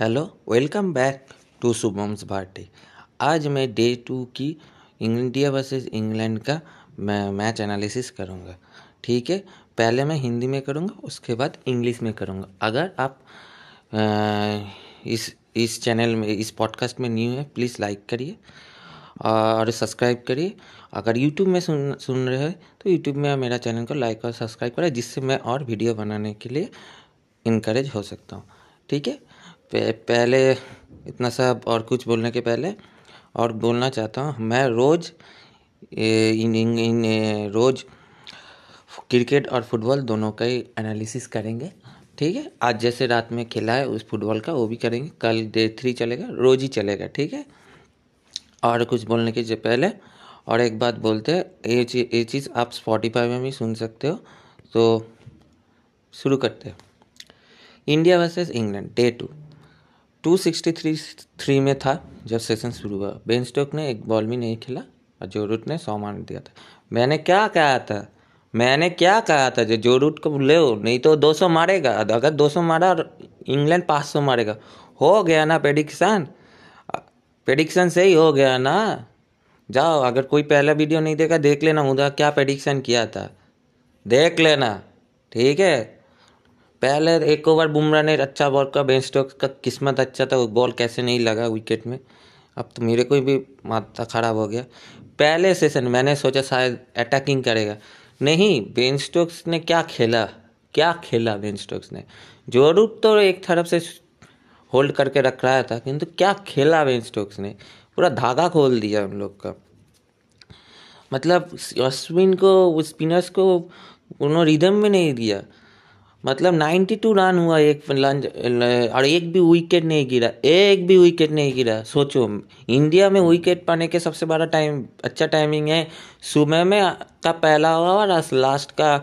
Hello welcome back to Shubham's Bhati. आज मैं day two की इंडिया वर्सेस इंग्लैंड का मैं मैच एनालिसिस करूँगा ठीक है? पहले मैं हिंदी में करूँगा उसके बाद इंग्लिश में करूँगा। अगर आप आ, इस इस चैनल में इस पॉडकास्ट में न्यू है प्लीज़ लाइक करिए और सब्सक्राइब करिए। अगर यूट्यूब में सुन सुन रहे हैं तो यूट्यूब में मेरा चैनल को लाइक और सब्सक्राइब करें जिससे मैं और वीडियो बनाने के लिए इनक्रेज हो सकता हूँ ठीक है? पहले इतना सब और कुछ बोलने के पहले और बोलना चाहता हूँ। मैं रोज़ इन, इन, इन रोज़ क्रिकेट और फुटबॉल दोनों का ही एनालिसिस करेंगे। ठीक है? आज जैसे रात में खेला है उस फुटबॉल का वो भी करेंगे। कल डे थ्री चलेगा रोज़ ही चलेगा। ठीक है? और कुछ बोलने के पहले और एक बात बोलते हैं ये चीज़ ये चीज़ आप स्पॉटीफाई में भी सुन सकते हो। तो शुरू करते हैं। India versus England day two two sixty three three में था जब सेशन शुरू हुआ। बेन स्टोक ने एक बॉल भी नहीं खेला और जो रूट ने सौ मार दिया था। मैंने क्या कहा था? मैंने क्या कहा था जो जो रूट को ले नहीं तो दो सौ मारेगा। अगर दो सौ मारा और इंग्लैंड पाँच सौ मारेगा। हो गया ना पेडिक्शन पेडिक्शन से ही हो गया ना। जाओ, अगर कोई पहला वीडियो नहीं देखा, देख लेना, उधर क्या पेडिक्शन किया था। देख लेना। ठीक है? पहले एक ओवर बुमराह ने अच्छा बॉल का बेन स्टोक्स का किस्मत अच्छा था वो बॉल कैसे नहीं लगा विकेट में। अब तो मेरे को भी माथा खराब हो गया। पहले सेशन मैंने सोचा शायद अटैकिंग करेगा। नहीं बेन स्टोक्स ने क्या खेला? क्या खेला बेन स्टोक्स ने? जो रूप तो एक तरफ़ से होल्ड करके रख रहा था, किंतु क्या खेला बेन स्टोक्स ने? पूरा धागा खोल दिया उन लोग का। मतलब अश्विन को स्पिनर्स को, उन्होंने रिदम में नहीं दिया। मतलब 92 रन हुआ एक लंच और एक भी विकेट नहीं गिरा, एक भी विकेट नहीं गिरा। सोचो इंडिया में विकेट पाने के सबसे बड़ा टाइम अच्छा टाइमिंग है। सुबह में का पहला हुआ और लास्ट का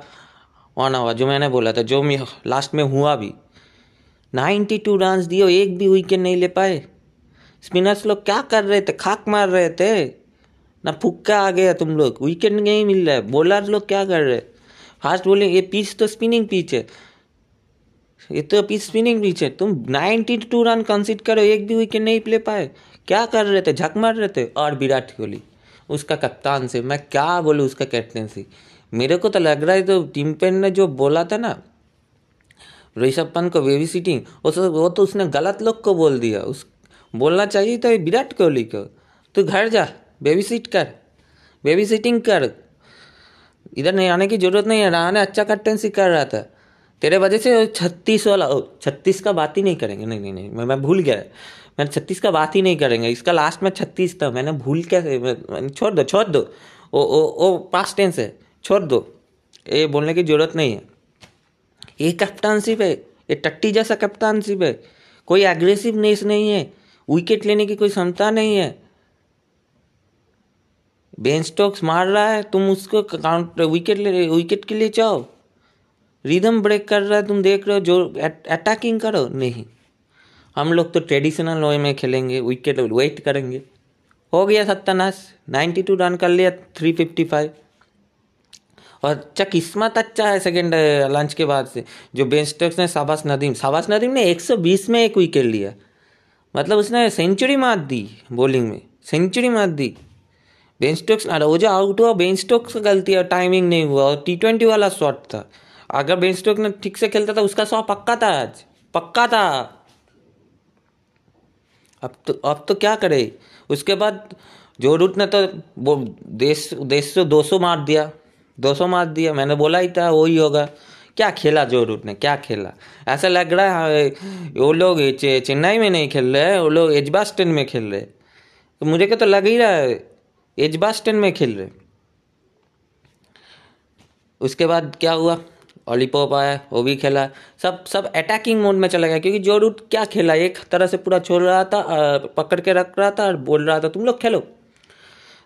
वन हुआ जो मैंने बोला था, जो लास्ट में हुआ भी। 92 रन दिए एक भी विकेट नहीं ले पाए। स्पिनर्स लोग क्या कर रहे थे? खाक मार रहे थे। ना फुक्का आ गया तुम लोग। विकेट नहीं मिल रहा है। बॉलर लोग क्या कर रहे? फास्ट बॉलिंग ये पिच तो स्पिनिंग पिच है। ये तो अभी स्पिनिंग पिच है। तुम नाइनटी टू रन कंसिड करो, एक भी विकेट नहीं ले पाए। क्या कर रहे थे? झक मार रहे थे? और विराट कोहली, उसका कप्तान से, मैं क्या बोलूँ उसका कैप्टनसी मेरे को तो लग रहा है तो टीम पेन ने जो बोला था ना, ऋषभ पंत को बेबी सीटिंग वो तो उसने गलत लोग को बोल दिया। उस, बोलना चाहिए था विराट कोहली को। तू घर जा बेबी सीट कर बेबी सीटिंग कर। इधर नहीं आने की ज़रूरत नहीं है रहा अच्छा कैप्टनसी कर रहा था। तेरे वजह से छत्तीस वाला छत्तीस का बात ही नहीं करेंगे। नहीं नहीं नहीं, मैं भूल गया। मैंने छत्तीस का बात ही नहीं करेंगे। इसका लास्ट में छत्तीस था। मैंने भूल क्या छोड़ दो छोड़ दो। ओ ओ ओ पास टेंस है। छोड़ दो। ये बोलने की ज़रूरत नहीं है। ये कैप्टनशिप है। ये टट्टी जैसा कैप्टनशिप है। कोई एग्रेसिवनेस नहीं है। विकेट लेने की कोई क्षमता नहीं है। बेन स्टॉक्स मार रहा है। तुम उसको काउंट विकेट ले विकेट के लिए चाहो। रिदम ब्रेक कर रहा है, तुम देख रहे हो, जो अटैकिंग करो, नहीं। हम लोग तो ट्रेडिशनल वे में खेलेंगे विकेट वेट करेंगे। हो गया सत्तानाश नाइन्टी टू रन कर लिया थ्री फिफ्टी फाइव और अच्छा किस्मत अच्छा है सेकेंड लंच के बाद से, जो बेन स्टोक्स ने शाबाश नदीम शाबाश नदीम ने 120 में एक विकेट लिया। मतलब उसने सेंचुरी मार दी बॉलिंग में सेंचुरी मार दी। बेन स्टोक्स वो जो आउट हुआ बेन स्टोक्स का गलती है टाइमिंग नहीं हुआ, और टी ट्वेंटी वाला शॉट था। अगर बेन स्टोक ने ठीक से खेलता था, उसका सौ पक्का था आज। पक्का था। अब तो अब तो क्या करे? उसके बाद जो रूट ने तो वो देश देश से दो सौ मार दिया। दो सौ मार दिया। मैंने बोला ही था, वही होगा। क्या खेला जो रूट ने? क्या खेला? ऐसा लग रहा है वो लोग चेन्नई में नहीं खेल रहे, वो लोग एजबास्टन में खेल रहे। तो मुझे क्या तो लग ही रहा है एजबास्टन में खेल रहे। उसके बाद क्या हुआ? ऑलीपॉप आया वो भी खेला। सब सब अटैकिंग मोड में चला गया क्योंकि जो रूट क्या खेला एक तरह से पूरा छोड़ रहा था पकड़ के रख रहा था और बोल रहा था तुम लोग खेलो।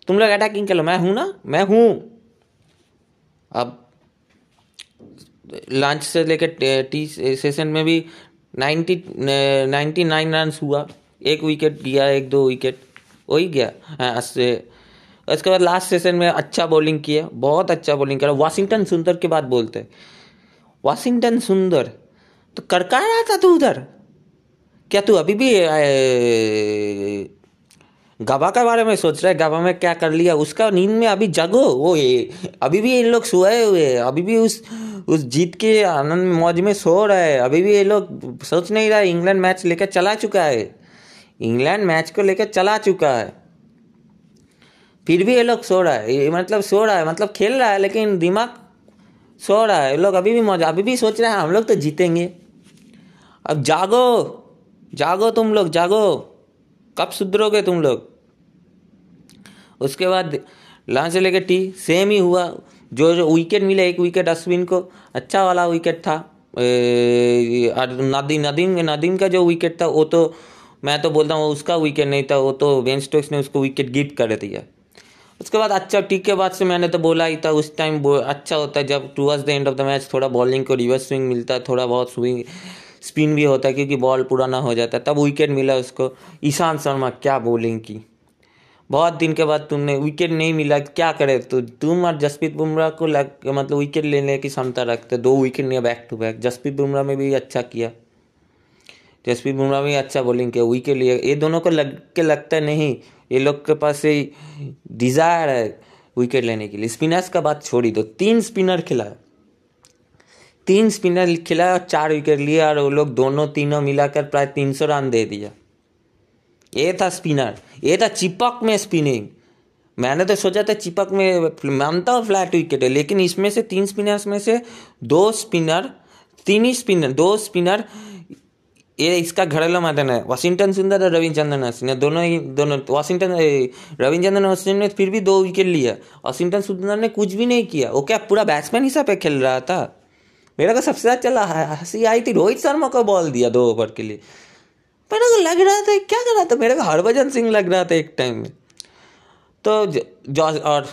तुम लोग अटैकिंग खेलो। मैं हूँ ना? मैं हूँ। अब लंच से लेकर टी सेशन में भी नाइन्टी नाइन्टी नाइन रन हुआ। एक विकेट गया एक दो विकेट वही गया। हाँ, उसके बाद लास्ट सेशन में अच्छा बॉलिंग किया। बहुत अच्छा बॉलिंग किया वाशिंगटन सुंदर के बाद बोलते। हैं वाशिंगटन सुंदर। तो कर रहा था तू उधर? क्या तू अभी भी गवा के बारे में सोच रहा है? गवा में क्या कर लिया? उसका नींद में अभी जगो। वो ये अभी भी ये लोग सोए हुए अभी भी उस उस जीत के आनंद मौज में सो रहा है। अभी भी ये लोग सोच नहीं रहा है इंग्लैंड मैच लेकर चला चुका है। इंग्लैंड मैच को लेकर चला चुका है। फिर भी ये लोग सो रहा है। ये मतलब सो रहा है। मतलब खेल रहा है, लेकिन दिमाग सो रहा है। लोग अभी भी मौज अभी भी सोच रहे हैं, हम लोग तो जीतेंगे। अब जागो जागो तुम लोग, जागो। कब सुधरोगे तुम लोग? उसके बाद से लेकर टी सेम ही हुआ। जो जो विकेट मिले, एक विकेट अश्विन को। अच्छा वाला विकेट था। नदीम नदीम नदीम का जो विकेट था, वो तो मैं तो बोलता हूँ, उसका विकेट नहीं था। वो तो बेन स्टोक्स ने उसको विकेट गिफ्ट कर दिया। उसके बाद अच्छा टी के बाद से मैंने तो बोला ही था, उस टाइम अच्छा होता है, जब towards the end of the match थोड़ा बॉलिंग को रिवर्स स्विंग मिलता है, थोड़ा बहुत स्विंग स्पिन भी होता है, क्योंकि बॉल पुराना हो जाता है, तब विकेट मिला उसको। ईशांत शर्मा, क्या बॉलिंग की? बहुत दिन के बाद तुमने विकेट नहीं मिला, क्या करे तो? तुम और जसप्रीत बुमराह को लग मतलब विकेट लेने की क्षमता रखते, दो विकेट लिया back to back Jasprit Bumrah में भी अच्छा किया। जसप्रीत बुमराह भी अच्छा बॉलिंग किया विकेट लिया ये दोनों को लग, के लगता नहीं। ये लोग के पास से डिज़ायर है विकेट लेने के लिए। स्पिनर्स का बात छोड़ी दो तीन स्पिनर खिला। तीन स्पिनर खिला और चार विकेट लिया और वो लोग दोनों तीनों मिलाकर प्राय तीन सौ रन दे दिया। ये था स्पिनर ये था चिपक में स्पिनिंग मैंने तो सोचा था चिपक में मानता हूँ फ्लैट विकेट है, लेकिन इसमें से तीन स्पिनर्स में से दो स्पिनर तीन ही स्पिनर दो स्पिनर ये इसका घरेलू मैदान है। वाशिंगटन सुंदर और रविचंद्रन अश्विन ने दोनों ही दोनों वाशिंगटन रविचंद्रन अश्विन ने फिर भी दो विकेट लिया। वाशिंगटन सुंदर ने कुछ भी नहीं किया। वो क्या पूरा बैट्समैन हिसाब पे खेल रहा था? मेरा को सबसे अच्छा चला हँसी आई थी रोहित शर्मा को बॉल दिया दो ओवर के लिए। मेरे को लग रहा था, क्या कर रहा था? मेरे को हरभजन सिंह लग रहा था एक टाइम में। तो जॉर्ज और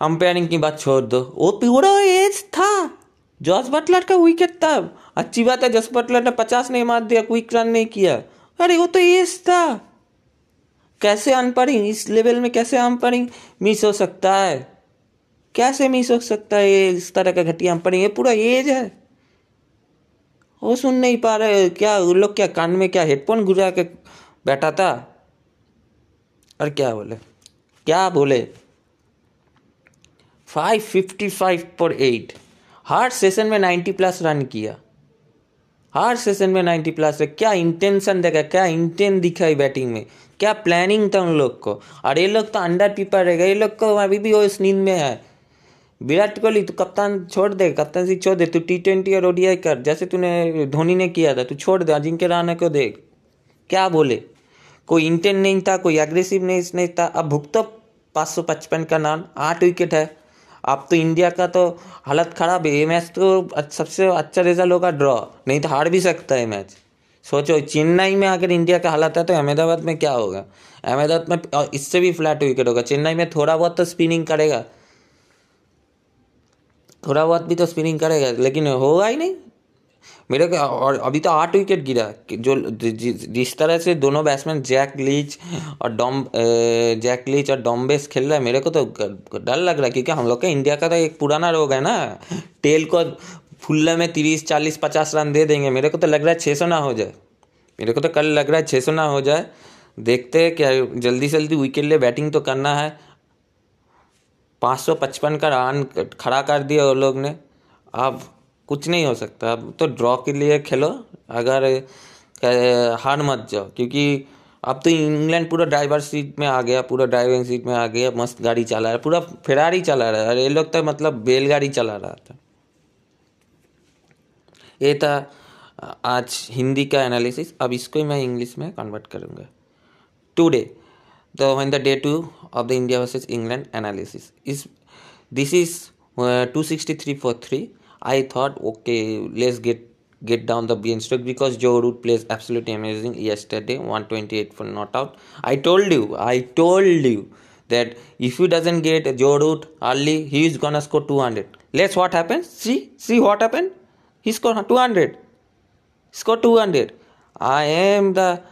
अंपायरिंग की बात छोड़ दो। वो पूरा एज था। जॉर्ज बटलर का विकेट था अच्छी बात है, जॉर्ज बटलर ने पचास नहीं मार दिया क्विक रन नहीं किया। अरे, वो तो एज था। कैसे अनपरिंग इस लेवल में कैसे अनपरिंग मिस हो सकता है। कैसे मिस हो सकता है? ये इस तरह का घटिया अनपरिंग ये पूरा एज है। वो सुन नहीं पा रहे, क्या उन लोग क्या कान में क्या हेडफोन घुरा के बैठा था? और क्या बोले? क्या बोले? फाइव फिफ्टी फाइव पर एट हर सेशन में नाइन्टी प्लस रन किया। हर सेशन में नाइन्टी प्लस क्या इंटेंशन देखा, क्या इंटेंट दिखा बैटिंग में, क्या प्लानिंग था उन लोग को। और ये लोग तो अंडर पीपर रहेगा ये लोग को अभी भी वो इस नींद में है। विराट कोहली, तू कप्तान छोड़ दे, कप्तान सी छोड़ दे, तू टी ट्वेंटी और ओडीआई कर, जैसे तूने धोनी ने किया था, तू छोड़ दे, अजिंक्य रहाणे को देख। क्या बोले? कोई इंटेंट नहीं था, कोई एग्रेसिव नहीं था। अब भुगतो पाँच सौ पचपन का नाम, आठ विकेट है। अब तो इंडिया का तो हालत खराब है। ये मैच तो सबसे अच्छा रिज़ल्ट होगा ड्रॉ नहीं तो हार भी सकता है मैच सोचो, चेन्नई में अगर इंडिया का हालत है तो अहमदाबाद में क्या होगा? अहमदाबाद में इससे भी फ्लैट विकेट होगा। चेन्नई में थोड़ा बहुत तो स्पिनिंग करेगा। थोड़ा बहुत भी तो स्पिनिंग करेगा, लेकिन होगा ही नहीं। मेरे को और अभी तो आठ विकेट गिरा। जो जिस तरह से दोनों बैट्समैन जैक लीच और डॉम जैक लीच और डॉम्बेस खेल रहा है, मेरे को तो डर लग रहा है क्योंकि हम लोग का इंडिया का तो एक पुराना रोग है ना। टेल को फुल्ले में तीस, चालीस, पचास रन दे देंगे। मेरे को तो लग रहा है छः सौ ना हो जाए। मेरे को तो कल लग रहा है छः सौ ना हो जाए। देखते हैं क्या, जल्दी से जल्दी विकेट लिए बैटिंग तो करना है। पाँच सौ पचपन का रन खड़ा कर दिया वो लोग ने। अब कुछ नहीं हो सकता। अब तो ड्रॉ के लिए खेलो। अगर हार मत जाओ। क्योंकि अब तो इंग्लैंड पूरा ड्राइवर सीट में आ गया पूरा ड्राइविंग सीट में आ गया मस्त गाड़ी चला रहा पूरा फेरारी चला रहा है। और ये लोग तो मतलब बैलगाड़ी चला रहा था। ये था आज हिंदी का एनालिसिस अब इसको ही मैं इंग्लिश में कन्वर्ट करूँगा। Today the the day two of the India versus England analysis analysis. Is this is uh, 263 for 3 I thought okay let's get get down the beanstalk because Joe Root plays absolutely amazing yesterday 128 for not out. I told you I told you that if he doesn't get Joe Root early he is gonna score 200 let's what happens see see what happened? He scored 200 scored 200 I am the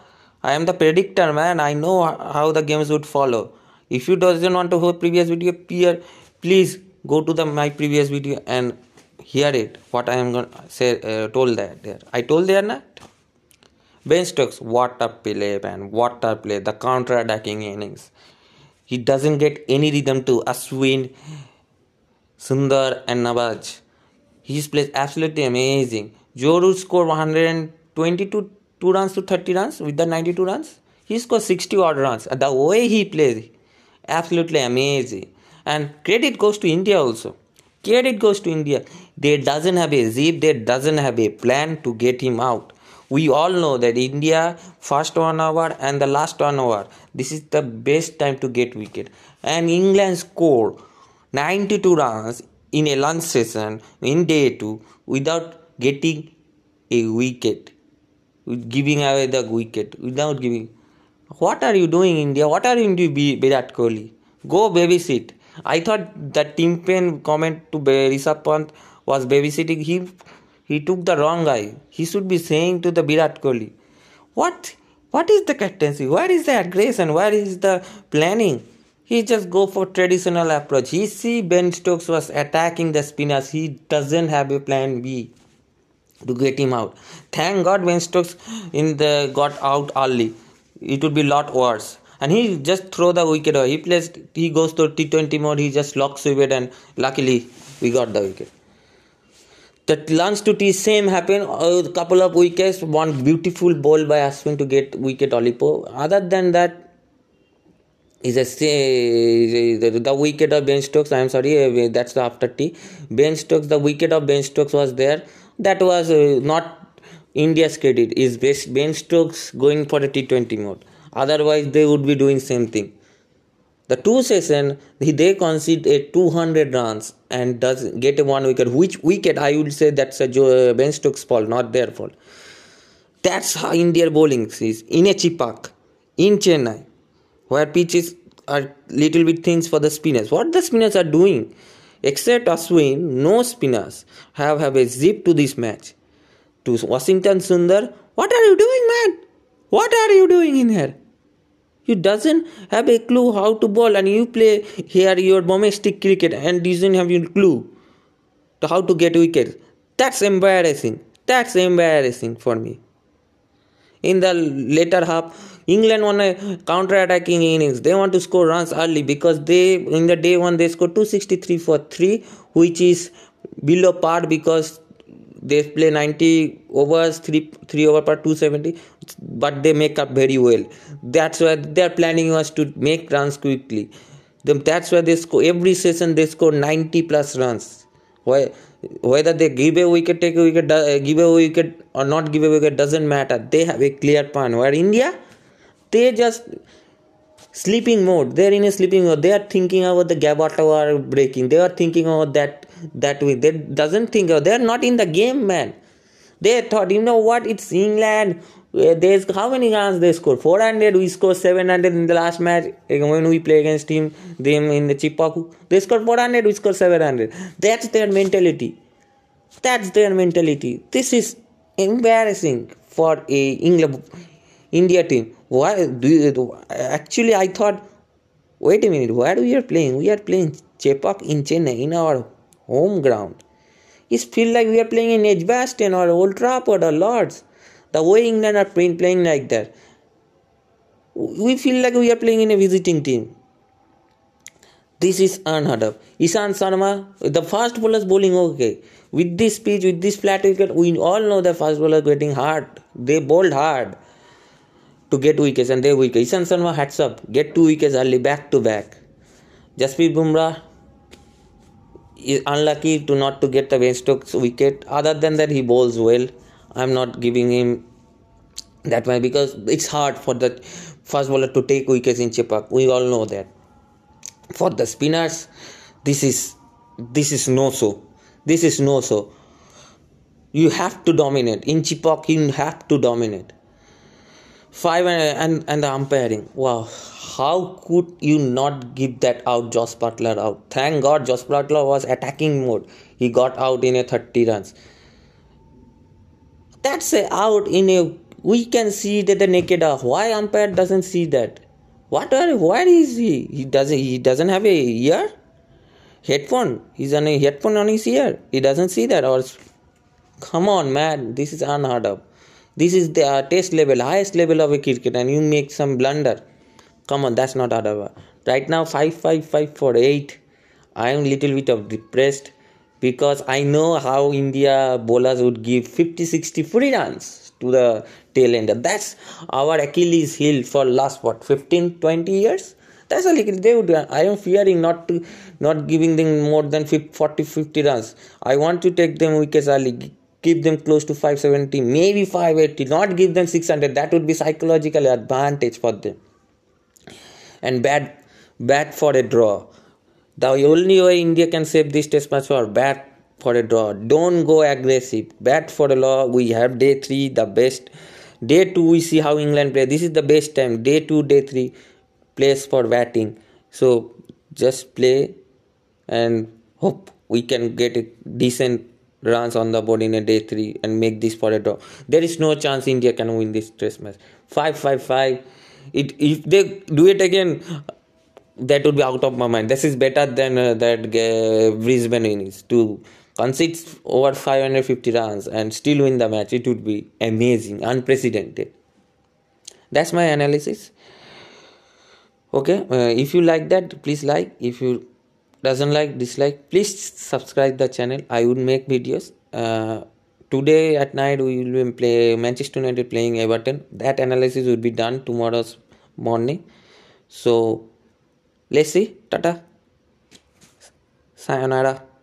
I am the predictor, man. I know how the games would follow. If you doesn't want to hear previous video, peer, please go to the my previous video and hear it. What I am going to say, uh, told that there. I told there not. Ben Stokes, what a play, man. What a play. The counter attacking innings. He doesn't get any rhythm to Ashwin, Sundar, and Nawaz. His play is absolutely amazing. Joe scored 122 two runs to 30 runs with the 92 runs. He scored 60 odd runs. and The way he plays, absolutely amazing. And credit goes to India also. Credit goes to India. They doesn't have a zip. They doesn't have a plan to get him out. We all know that India first one hour and the last one hour. This is the best time to get wicket. And England scored 92 runs in a lunch session in day two without getting a wicket, giving away the wicket without giving. What are you doing, India? What are you doing, Virat Kohli? Go babysit. I thought that Tim Paine comment to Rishabh Pant was babysitting. He he took the wrong guy. He should be saying to the Virat Kohli, what what is the captaincy? Where is the aggression? Where is the planning? He just go for traditional approach. He see Ben Stokes was attacking the spinners. He doesn't have a plan B to get him out. Thank God Ben Stokes in the got out early. It would be lot worse and he just throw the wicket away. He plays, he goes to T20 mode, he just locks with it, and luckily we got the wicket. The lunch to T same happened. A couple of wickets, one beautiful ball by Ashwin to get wicket Olipo. Other than that, is a the, the wicket of Ben Stokes. I am sorry, uh, that's the after tea. Ben Stokes, the wicket of Ben Stokes was there. That was uh, not India's credit. Is Ben Stokes going for the T20 mode? otherwise they would be doing same thing the two session they concede a 200 runs and does get a one wicket which wicket i would say that's a Joe, uh, ben stokes fault not their fault that's how india bowling is in a chepauk in chennai where pitches are little bit things for the spinners what the spinners are doing except Ashwin, no spinners have, have a zip to this match. To Washington Sundar, what are you doing, man? What are you doing in here? You doesn't have a clue how to bowl and you play here your domestic cricket and doesn't have a clue to how to get wickets. That's embarrassing. That's embarrassing for me. In the later half, England won a counter-attacking innings. They want to score runs early because they in the day one they scored 263 for three, which is below par because they play 90 overs 3 3 over per 270 but they make up very well that's why their planning was to make runs quickly that's why they score every session they score 90 plus runs why whether they give a wicket take a wicket give a wicket or not give a wicket doesn't matter they have a clear plan where india they just sleeping mode they're in a sleeping mode they are thinking about the gabata breaking they are thinking about that that way. They doesn't think they're not in the game, man. They thought, you know what? It's England. There's how many runs they scored? 400. We scored 700 in the last match when we play against him. Them in the Chepauk. They scored 400. We scored 700. That's their mentality. That's their mentality. This is embarrassing for a England India team. Why do you, actually? I thought. Wait a minute. Where we are playing? We are playing Chepauk in Chennai in our home ground. It feels like we are playing in Edgbaston or Old Trafford or Lords. The way England are playing, playing like that. We feel like we are playing in a visiting team. This is unheard of. Ishant Sharma, the fast bowlers bowling okay. With this pitch, with this flat wicket, we all know the fast bowlers getting hard. They bowled hard to get wickets and they wicket. Ishant Sharma hats up. Get two wickets early, back to back. Jasprit Bumrah is unlucky to not to get the Ben Stokes wicket. Other than that, he bowls well. I'm not giving him that much because it's hard for the fast bowler to take wickets in Chepauk. We all know that. For the spinners, this is this is no so. This is no so. You have to dominate in Chepauk. You have to dominate. Five and and, and the umpiring. Wow, how could you not give that out Jos Buttler out? Thank God Jos Buttler was attacking mode. He got out in a 30 runs. That's out in a we can see that the naked eye. Why umpire doesn't see that? What are where is he? He doesn't he doesn't have a ear? Headphone. He's on a headphone on his ear. He doesn't see that or come on man, this is unheard of. This is the uh, test level, highest level of a cricket, and you make some blunder. Come on, that's not other. Right now, five, five, five. I am little bit of depressed because I know how India bowlers would give 50, 60 free runs to the tail ender. That's our Achilles heel for last what 15, 20 years. That's a little they would. I am fearing not to not giving them more than 50, 40, 50 runs. I want to take them wickets early keep them close to 570 maybe 580 not give them 600 that would be psychological advantage for them and bad, bat for a draw the only way India can save this test match for bat for a draw. Don't go aggressive. Bat for a law. We have day three, the best. Day two, we see how England play. This is the best time. Day two, day three, place for batting. So just play and hope we can get a decent runs on the board in a day three and make this for a draw. There is no chance India can win this test match. Five, five, five. It if they do it again, that would be out of my mind. This is better than uh, that uh, Brisbane innings to concede over 550 runs and still win the match. It would be amazing, unprecedented. That's my analysis. Okay, uh, if you like that, please like. If you doesn't like, dislike, please subscribe the channel. I would make videos. Uh, today at night we will play Manchester United playing Everton. That analysis will be done tomorrow's morning. So See. Tata. Sayonara.